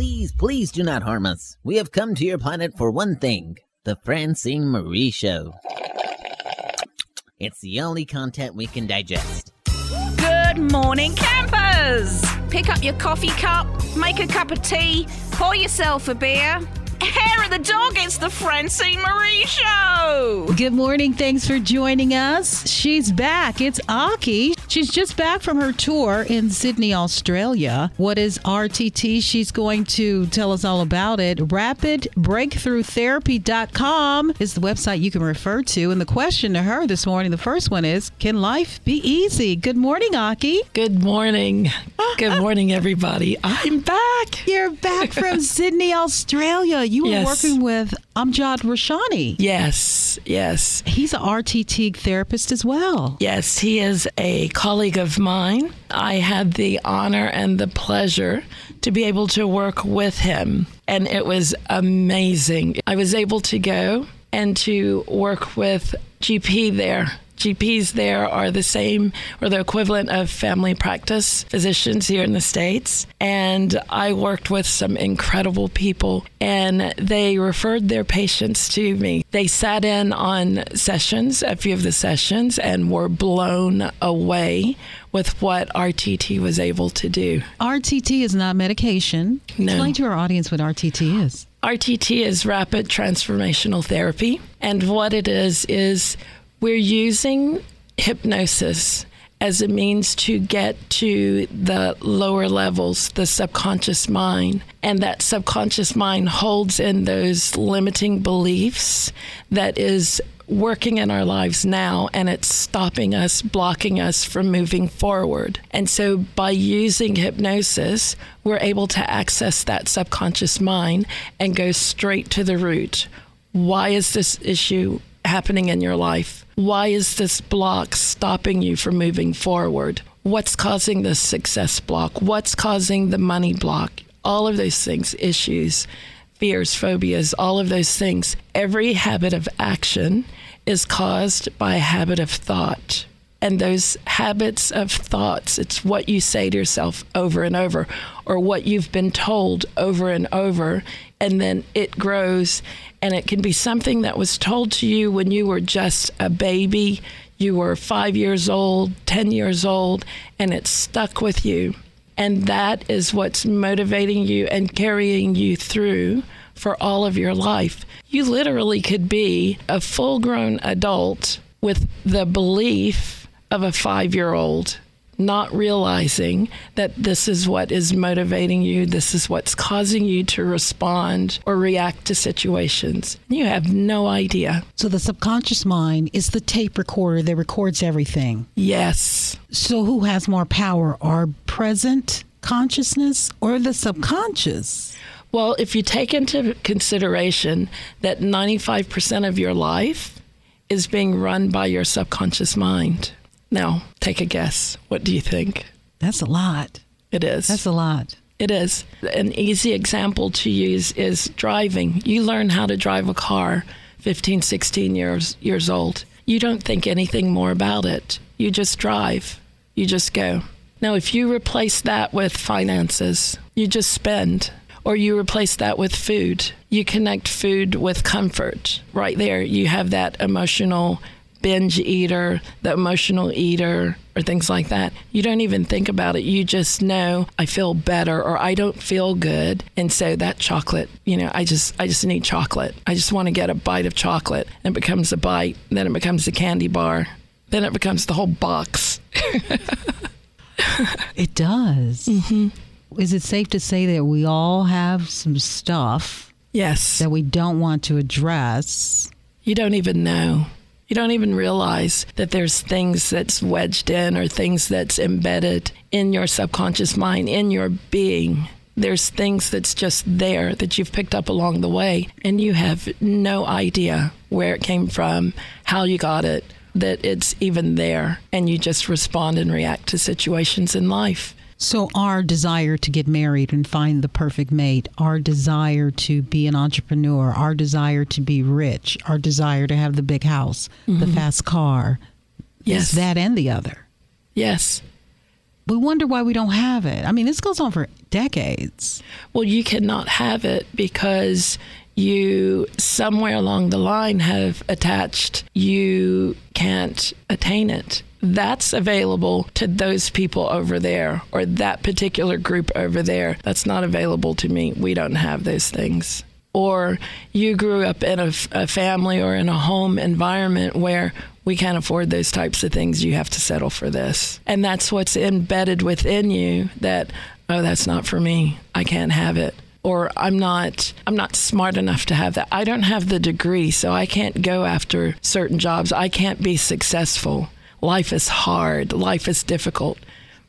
Please, please do not harm us. We have come to your planet for one thing the Francine Marie Show. It's the only content we can digest. Good morning, campers! Pick up your coffee cup, make a cup of tea, pour yourself a beer. Hair of the dog, it's the Francine Marie Show! Good morning. Thanks for joining us. She's back. It's Aki. She's just back from her tour in Sydney, Australia. What is RTT? She's going to tell us all about it. RapidBreakthroughTherapy.com is the website you can refer to. And the question to her this morning, the first one is Can life be easy? Good morning, Aki. Good morning. Good morning, everybody. I'm back. You're back from Sydney, Australia. You were Yes. working with Amjad Rashani. Yes, yes, He's an RTT therapist as well. yes. He is a colleague of mine. I had the honor and the pleasure to be able to work with him, and it was amazing. I was able to go and to work with GP there. GPs there are the same or the equivalent of family practice physicians here in the States. And I worked with some incredible people, and they referred their patients to me. They sat in on sessions, a few of the sessions, and were blown away with what RTT was able to do. RTT is not medication. No. Explain to our audience what RTT is. RTT is rapid transformational therapy. And what it is, is we're using hypnosis as a means to get to the lower levels, the subconscious mind. And that subconscious mind holds in those limiting beliefs that is working in our lives now and it's stopping us, blocking us from moving forward. And so by using hypnosis, we're able to access that subconscious mind and go straight to the root. Why is this issue happening in your life? Why is this block stopping you from moving forward? What's causing the success block? What's causing the money block? All of those things, issues, fears, phobias, all of those things. Every habit of action is caused by a habit of thought. And those habits of thoughts, it's what you say to yourself over and over, or what you've been told over and over, and then it grows. And it can be something that was told to you when you were just a baby, you were five years old, 10 years old, and it stuck with you. And that is what's motivating you and carrying you through for all of your life. You literally could be a full grown adult with the belief of a five year old, not realizing that this is what is motivating you, this is what's causing you to respond or react to situations. You have no idea. So the subconscious mind is the tape recorder that records everything. Yes. So who has more power, our present consciousness or the subconscious? Well, if you take into consideration that 95% of your life is being run by your subconscious mind. Now, take a guess. What do you think? That's a lot. It is. That's a lot. It is. An easy example to use is driving. You learn how to drive a car 15, 16 years years old. You don't think anything more about it. You just drive. You just go. Now, if you replace that with finances, you just spend. Or you replace that with food. You connect food with comfort. Right there, you have that emotional binge eater, the emotional eater, or things like that. You don't even think about it. You just know I feel better or I don't feel good. And so that chocolate, you know, I just I just need chocolate. I just want to get a bite of chocolate. And it becomes a bite, then it becomes a candy bar, then it becomes the whole box. It does. Mm-hmm. Is it safe to say that we all have some stuff Yes. that we don't want to address? You don't even know. You don't even realize that there's things that's wedged in or things that's embedded in your subconscious mind, in your being. There's things that's just there that you've picked up along the way, and you have no idea where it came from, how you got it, that it's even there, and you just respond and react to situations in life. So, our desire to get married and find the perfect mate, our desire to be an entrepreneur, our desire to be rich, our desire to have the big house, the mm-hmm. fast car, Yes. is that and the other. Yes. we wonder why we don't have it. I mean, this goes on for decades. Well, you cannot have it because you somewhere along the line have attached you can't attain it. That's available to those people over there or that particular group over there. That's not available to me. We don't have those things. Or you grew up in a, a family or in a home environment where we can't afford those types of things. You have to settle for this. And that's what's embedded within you that, oh, that's not for me. I can't have it or I'm not I'm not smart enough to have that. I don't have the degree, so I can't go after certain jobs. I can't be successful. Life is hard. Life is difficult.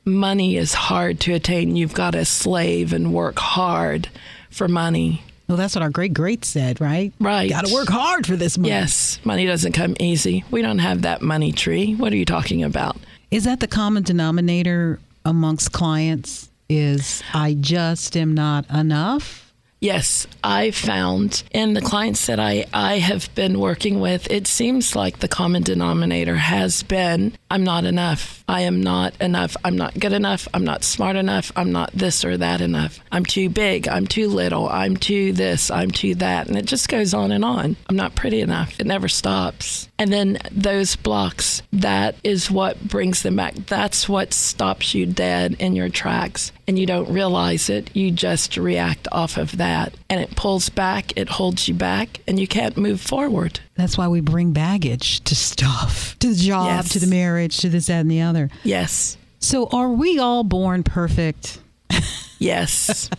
Money is hard to attain. You've got to slave and work hard for money. Well, that's what our great greats said, right? Right. Got to work hard for this money. Yes, money doesn't come easy. We don't have that money tree. What are you talking about? Is that the common denominator amongst clients? Is I just am not enough? Yes, I found in the clients that I, I have been working with, it seems like the common denominator has been I'm not enough. I am not enough. I'm not good enough. I'm not smart enough. I'm not this or that enough. I'm too big. I'm too little. I'm too this. I'm too that. And it just goes on and on. I'm not pretty enough. It never stops. And then those blocks, that is what brings them back. That's what stops you dead in your tracks. And you don't realize it. You just react off of that. And it pulls back, it holds you back, and you can't move forward. That's why we bring baggage to stuff, to the job, Yes. to the marriage, to this, that, and the other. Yes. So, are we all born perfect? Yes.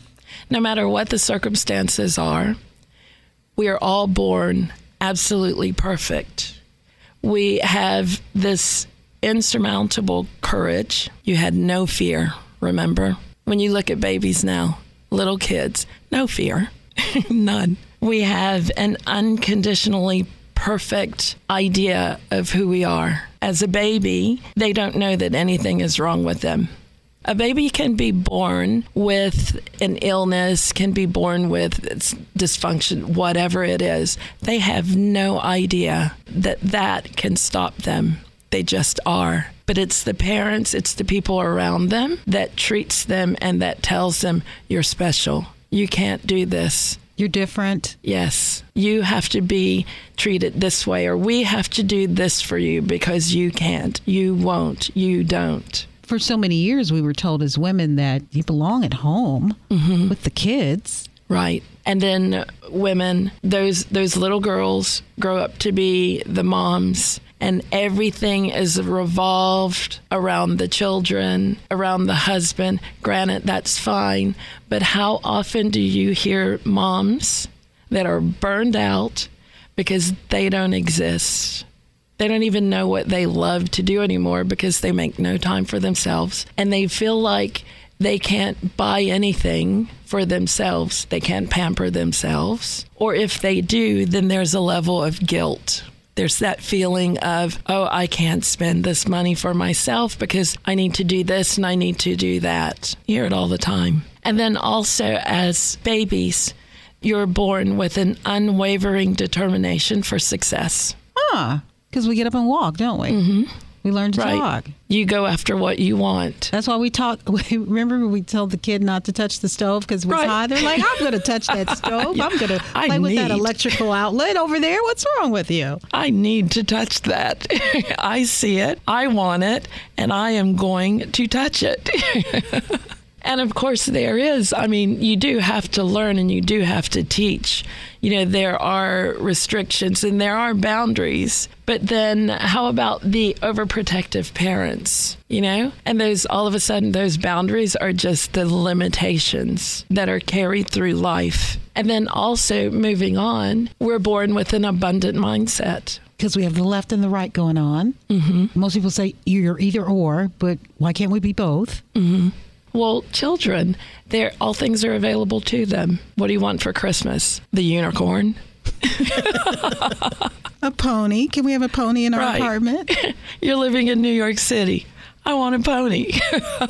no matter what the circumstances are, we are all born absolutely perfect. We have this insurmountable courage. You had no fear, remember? When you look at babies now, little kids, no fear, none. We have an unconditionally perfect idea of who we are. As a baby, they don't know that anything is wrong with them. A baby can be born with an illness, can be born with dysfunction, whatever it is. They have no idea that that can stop them. They just are. But it's the parents, it's the people around them that treats them and that tells them, you're special. You can't do this. You're different. Yes, you have to be treated this way, or we have to do this for you because you can't, you won't, you don't. For so many years, we were told as women that you belong at home mm-hmm. with the kids. Right. And then women, those those little girls grow up to be the moms and everything is revolved around the children, around the husband. Granted, that's fine, but how often do you hear moms that are burned out because they don't exist? They don't even know what they love to do anymore because they make no time for themselves. And they feel like they can't buy anything for themselves. They can't pamper themselves. Or if they do, then there's a level of guilt. There's that feeling of, oh, I can't spend this money for myself because I need to do this and I need to do that. You hear it all the time. And then also, as babies, you're born with an unwavering determination for success. Ah, because we get up and walk, don't we? Mm-hmm. We learn to Right. talk. You go after what you want. That's why we talk. Remember, when we told the kid not to touch the stove because was Right. hot. They're like, "I'm going to touch that stove. I'm going to I play with that electrical outlet over there. What's wrong with you?" I need to touch that. I see it, I want it, and I am going to touch it. And of course, there is. I mean, you do have to learn and you do have to teach. You know, there are restrictions and there are boundaries. But then, how about the overprotective parents? You know, and those all of a sudden, those boundaries are just the limitations that are carried through life. And then also moving on, we're born with an abundant mindset. Because we have the left and the right going on. Mm-hmm. Most people say you're either or, but why can't we be both? Well, children, they're, all things are available to them. What do you want for Christmas? The unicorn? A pony? Can we have a pony in our Right. apartment? You're living in New York City. I want a pony.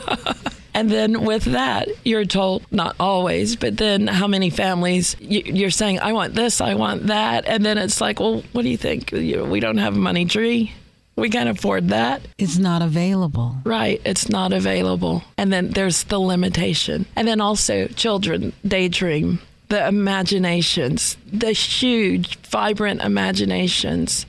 and then with that, you're told, not always, but then how many families you, you're saying, I want this, I want that. And then it's like, well, what do you think? We don't have a money tree. We can't afford that. It's not available. Right. It's not available. And then there's the limitation. And then also, children daydream, the imaginations, the huge, vibrant imaginations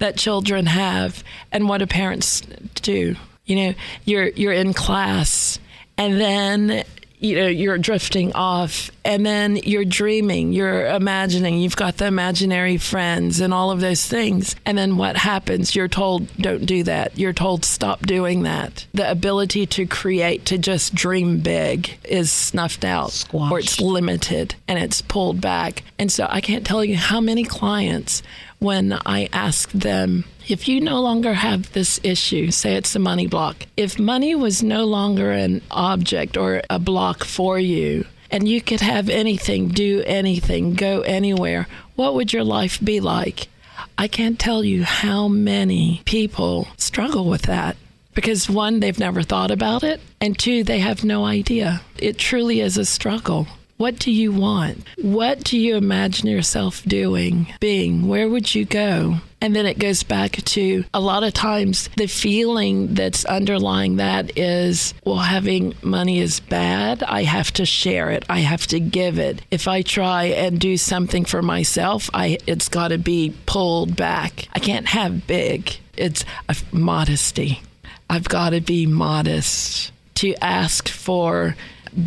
that children have, and what do parents do? You know, you're you're in class, and then you know you're drifting off and then you're dreaming you're imagining you've got the imaginary friends and all of those things and then what happens? You're told don't do that. You're told stop doing that. The ability to create to just dream big is snuffed out Squashed. or it's limited and it's pulled back. And so i can't tell you how many clients when I ask them, if you no longer have this issue, say it's a money block, if money was no longer an object or a block for you, and you could have anything, do anything, go anywhere, what would your life be like? I can't tell you how many people struggle with that because one, they've never thought about it, and two, they have no idea. It truly is a struggle. What do you want? What do you imagine yourself doing, being? Where would you go? And then it goes back to a lot of times the feeling that's underlying that is, well, having money is bad. I have to share it. I have to give it. If I try and do something for myself, I it's got to be pulled back. I can't have big. It's a modesty. I've got to be modest to ask for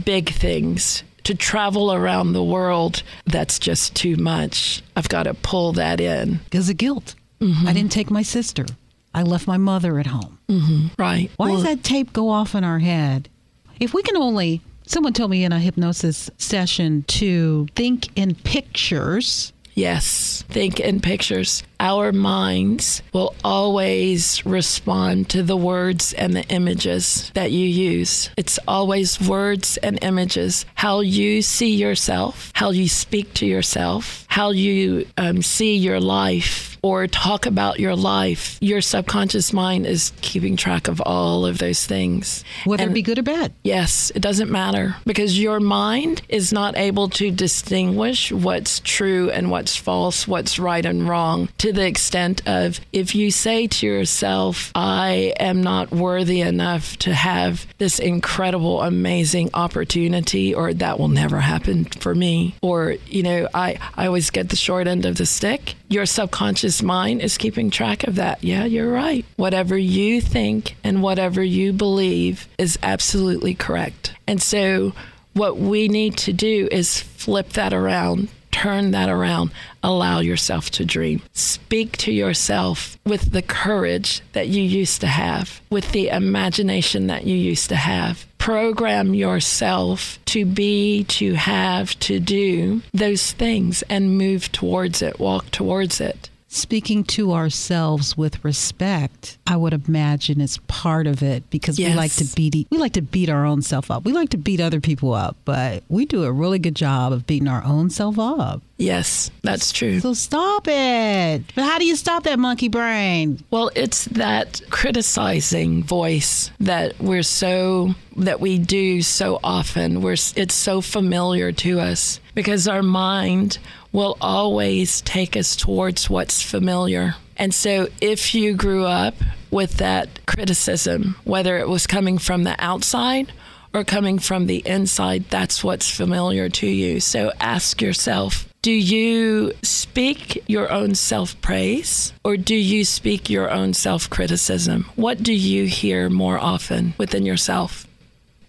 big things to travel around the world, that's just too much. I've got to pull that in. Because of guilt. Mm-hmm. I didn't take my sister. I left my mother at home. Mm-hmm. Right. Why does that tape go off in our head? If we can only, someone told me in a hypnosis session to think in pictures. Yes. Think in pictures. Our minds will always respond to the words and the images that you use. It's always words and images. How you see yourself, how you speak to yourself, how you um, see your life or talk about your life. Your subconscious mind is keeping track of all of those things. Whether And- it be good or bad. Yes, it doesn't matter because your mind is not able to distinguish what's true and what's false, what's right and wrong, to the extent of if you say to yourself, I am not worthy enough to have this incredible, amazing opportunity, or that will never happen for me, or, you know, I, I always get the short end of the stick, your subconscious mind is keeping track of that. Yeah, you're right. Whatever you think and whatever you believe is absolutely correct. And so, what we need to do is flip that around, turn that around, allow yourself to dream. Speak to yourself with the courage that you used to have, with the imagination that you used to have. Program yourself to be, to have, to do those things and move towards it, walk towards it. Speaking to ourselves with respect, I would imagine is part of it because we like to beat we like to beat our own self up. We like to beat other people up, but we do a really good job of beating our own self up. Yes, that's true. So stop it. But how do you stop that monkey brain? Well, it's that criticizing voice that we're so that we do so often. We're it's so familiar to us because our mind will always take us towards what's familiar. And so if you grew up with that criticism, whether it was coming from the outside or coming from the inside, that's what's familiar to you. So ask yourself do you speak your own self praise or do you speak your own self criticism? What do you hear more often within yourself?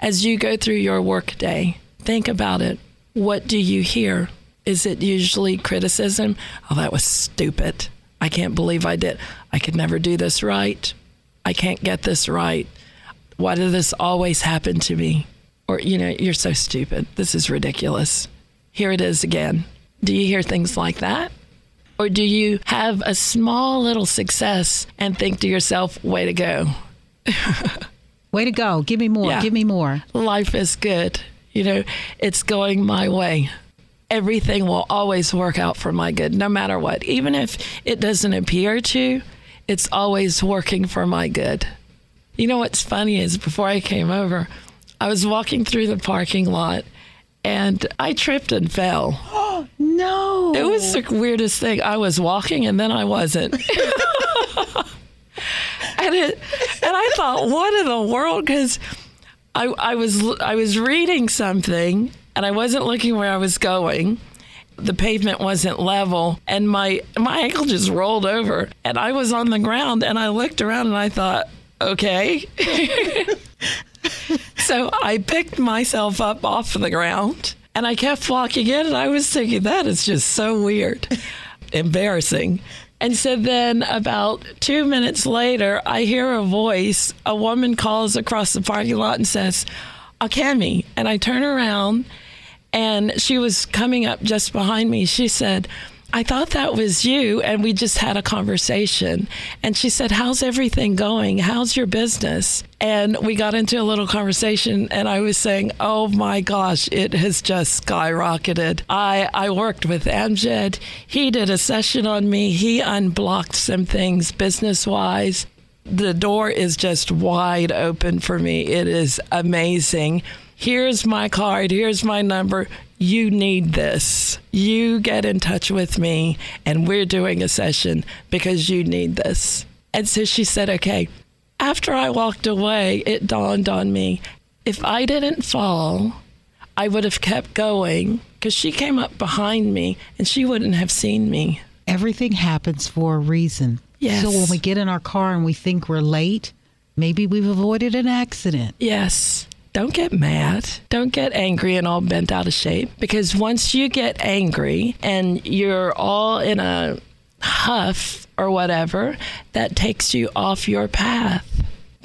As you go through your workday, think about it. What do you hear? Is it usually criticism? Oh, that was stupid. I can't believe I did. I could never do this right. I can't get this right. Why did this always happen to me? Or, you know, you're so stupid. This is ridiculous. Here it is again. Do you hear things like that? Or do you have a small little success and think to yourself, way to go? Way to go. Give me more. Yeah. Give me more. life is good. You know, it's going my way. Everything will always work out for my good, no matter what. Even if it doesn't appear to, it's always working for my good. You know what's funny is before I came over, I was walking through the parking lot and I tripped and fell. Oh, no. It was the weirdest thing. I was walking and then I wasn't. and it, and I thought, what in the world? Because I, I was I was reading something and I wasn't looking where I was going. The pavement wasn't level, and my my ankle just rolled over, and I was on the ground. And I looked around and I thought, okay. so I picked myself up off the ground, and I kept walking in. And I was thinking that is just so weird, embarrassing. And so then, about two minutes later, I hear a voice. A woman calls across the parking lot and says, Akemi. And I turn around, and she was coming up just behind me. She said, I thought that was you, and we just had a conversation. And she said, How's everything going? How's your business? And we got into a little conversation, and I was saying, Oh my gosh, it has just skyrocketed. I, I worked with Amjad. He did a session on me, he unblocked some things business wise. The door is just wide open for me. It is amazing. Here's my card, here's my number you need this. You get in touch with me and we're doing a session because you need this. And so she said, okay. After I walked away, it dawned on me if I didn't fall, I would have kept going because she came up behind me and she wouldn't have seen me. Everything happens for a reason. Yes. So when we get in our car and we think we're late, maybe we've avoided an accident. Yes don't get mad. Don't get angry and all bent out of shape because once you get angry and you're all in a huff or whatever, that takes you off your path.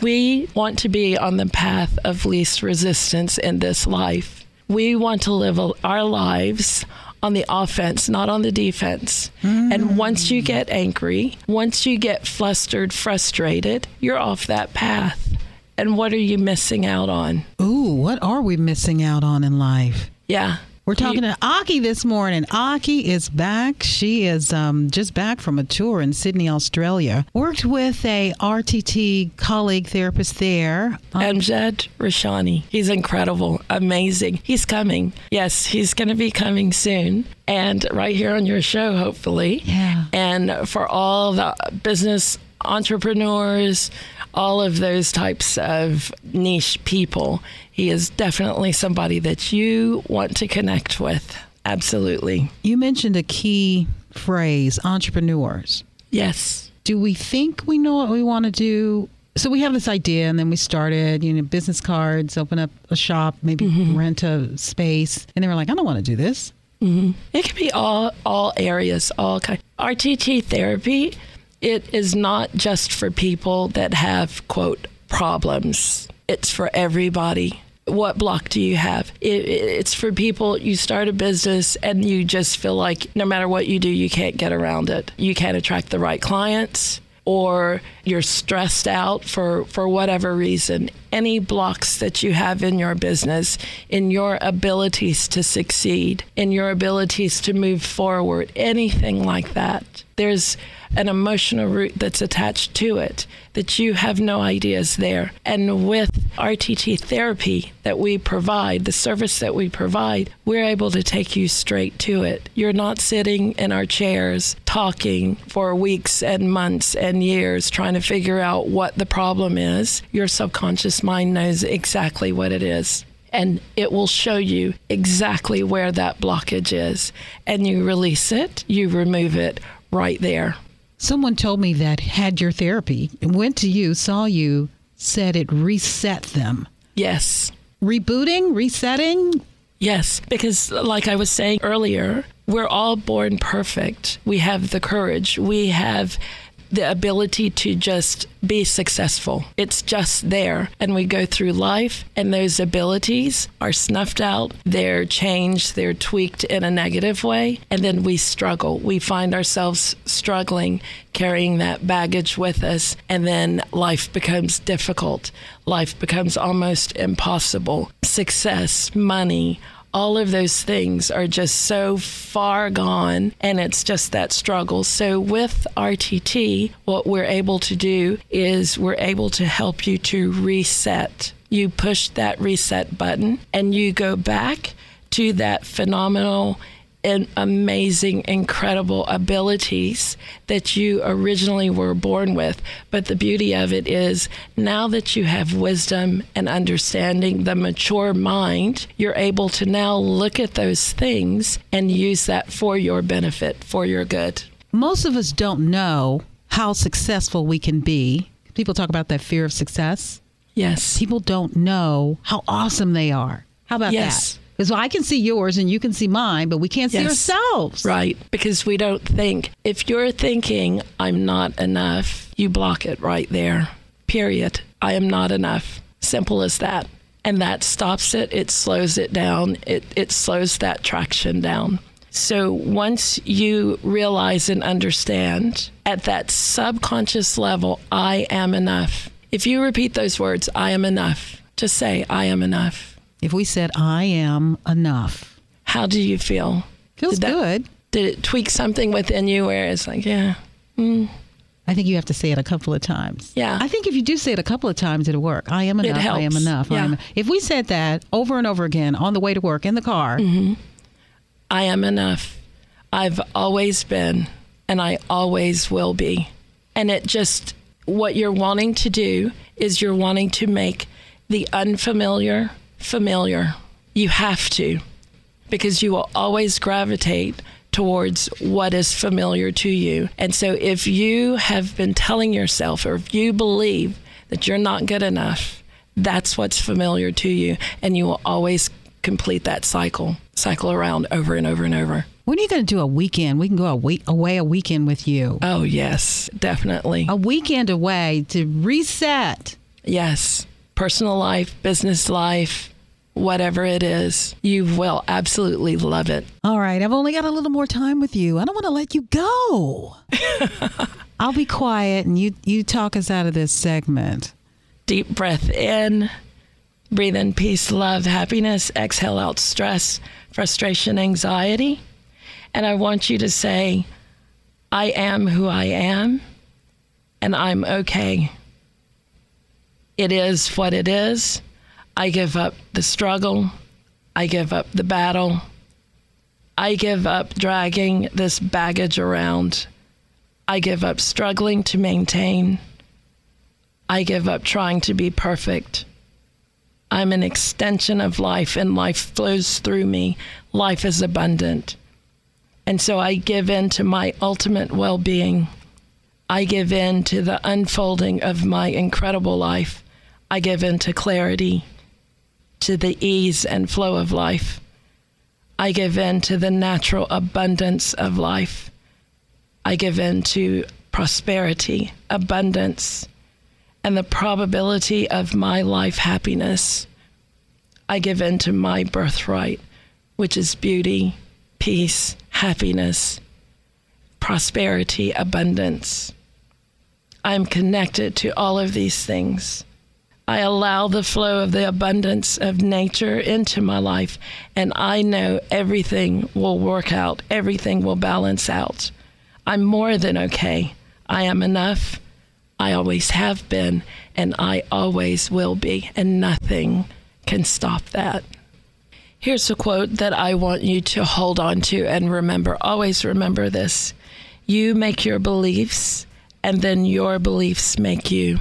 We want to be on the path of least resistance in this life. We want to live our lives on the offense, not on the defense. Mm. And once you get angry, once you get flustered, frustrated, you're off that path and what are you missing out on? Ooh, what are we missing out on in life? Yeah. We're talking to Aki this morning. Aki is back. She is um, just back from a tour in Sydney, Australia. Worked with a RTT colleague therapist there. Um, Amjad Rashani. He's incredible, amazing. He's coming. Yes, he's going to be coming soon. And right here on your show, hopefully. Yeah. And for all the business entrepreneurs, all of those types of niche people. He is definitely somebody that you want to connect with. Absolutely. You mentioned a key phrase entrepreneurs. Yes. Do we think we know what we want to do? So we have this idea, and then we started, you know, business cards, open up a shop, maybe mm-hmm. rent a space, and they were like, "I don't want to do this." Mm-hmm. It can be all all areas, all kind. RTT therapy it is not just for people that have, quote, problems, it's for everybody. What block do you have? It, it's for people, you start a business and you just feel like no matter what you do, you can't get around it. You can't attract the right clients or you're stressed out for, for whatever reason, any blocks that you have in your business, in your abilities to succeed, in your abilities to move forward, anything like that, there's an emotional root that's attached to it that you have no ideas there. And with RTT therapy that we provide, the service that we provide, we're able to take you straight to it. You're not sitting in our chairs talking for weeks and months and years trying to figure out what the problem is. Your subconscious mind knows exactly what it is and it will show you exactly where that blockage is. And you release it, you remove it right there. Someone told me that had your therapy, went to you, saw you, said it reset them. Yes. Rebooting, resetting? Yes, because like I was saying earlier, we're all born perfect. We have the courage. We have the ability to just be successful. It's just there. And we go through life, and those abilities are snuffed out, they're changed, they're tweaked in a negative way, and then we struggle. We find ourselves struggling, carrying that baggage with us, and then life becomes difficult. Life becomes almost impossible. Success, money, all of those things are just so far gone and it's just that struggle. So with RTT, what we're able to do is we're able to help you to reset. You push that reset button and you go back to that phenomenal an amazing, incredible abilities that you originally were born with. But the beauty of it is now that you have wisdom and understanding, the mature mind, you're able to now look at those things and use that for your benefit, for your good. Most of us don't know how successful we can be. People talk about that fear of success. Yes. People don't know how awesome they are. How about Yes. that? Because I can see yours and you can see mine, but we can't see ourselves. Right. Because we don't think. If you're thinking, I'm not enough, you block it right there. Period. I am not enough. Simple as that. And that stops it. It slows it down. It, it slows that traction down. So once you realize and understand at that subconscious level, I am enough. If you repeat those words, I am enough, just say, I am enough. If we said, I am enough, How do you feel? feels Did that- good. Did it tweak something within you where it's like, yeah, I think you have to say it a couple of times. Yeah. I think if you do say it a couple of times, it'll work. I am It enough. I am enough. I Yeah. am. If we said that over and over again on the way to work in the car, Mm-hmm. I am enough. I've always been, and I always will be. And it just, what you're wanting to do is you're wanting to make the unfamiliar familiar. You have to, because you will always gravitate towards what is familiar to you. And so if you have been telling yourself, or if you believe that you're not good enough, that's what's familiar to you. And you will always complete that cycle, cycle around over and over and over. when are you going to do a weekend? We can go a week, away a weekend with you. Oh, yes, definitely. A weekend away to reset. Yes. Personal life, business life, whatever it is, you will absolutely love it. All right, I've only got a little more time with you. I don't want to let you go. I'll be quiet and you you talk us out of this segment. Deep breath in, breathe in peace, love, happiness. Exhale out stress, frustration, anxiety. And I want you to say, I am who I am, and I'm okay. It is what it is. I give up the struggle. I give up the battle. I give up dragging this baggage around. I give up struggling to maintain. I give up trying to be perfect. I'm an extension of life, and life flows through me. Life is abundant. And so I give in to my ultimate well being. I give in to the unfolding of my incredible life. I give in to clarity, to the ease and flow of life. I give in to the natural abundance of life. I give in to prosperity, abundance, and the probability of my life happiness. I give in to my birthright, which is beauty, peace, happiness, prosperity, abundance. I'm connected to all of these things. I allow the flow of the abundance of nature into my life, and I know everything will work out, everything will balance out. I'm more than okay. I am enough. I always have been, and I always will be, and nothing can stop that. Here's a quote that I want you to hold on to and remember. Always remember this you make your beliefs, and then your beliefs make you.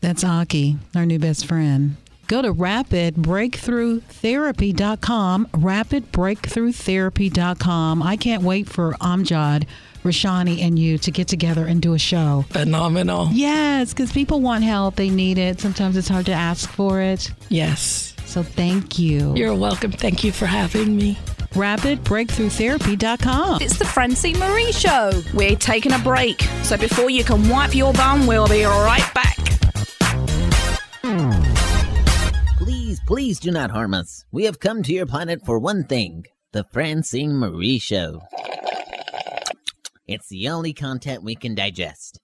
That's Aki, our new best friend. Go to rapidbreakthroughtherapy.com, rapidbreakthroughtherapy.com. I can't wait for Amjad, Rashani, and you to get together and do a show. Phenomenal. Yes, because people want help. They need it. Sometimes it's hard to ask for it. Yes. So thank you. You're welcome. Thank you for having me. rapidbreakthroughtherapy.com. It's the Francine Marie Show. We're taking a break, so before you can wipe your bum, we'll be right back. Please do not harm us. We have come to your planet for one thing the Francine Marie Show. It's the only content we can digest.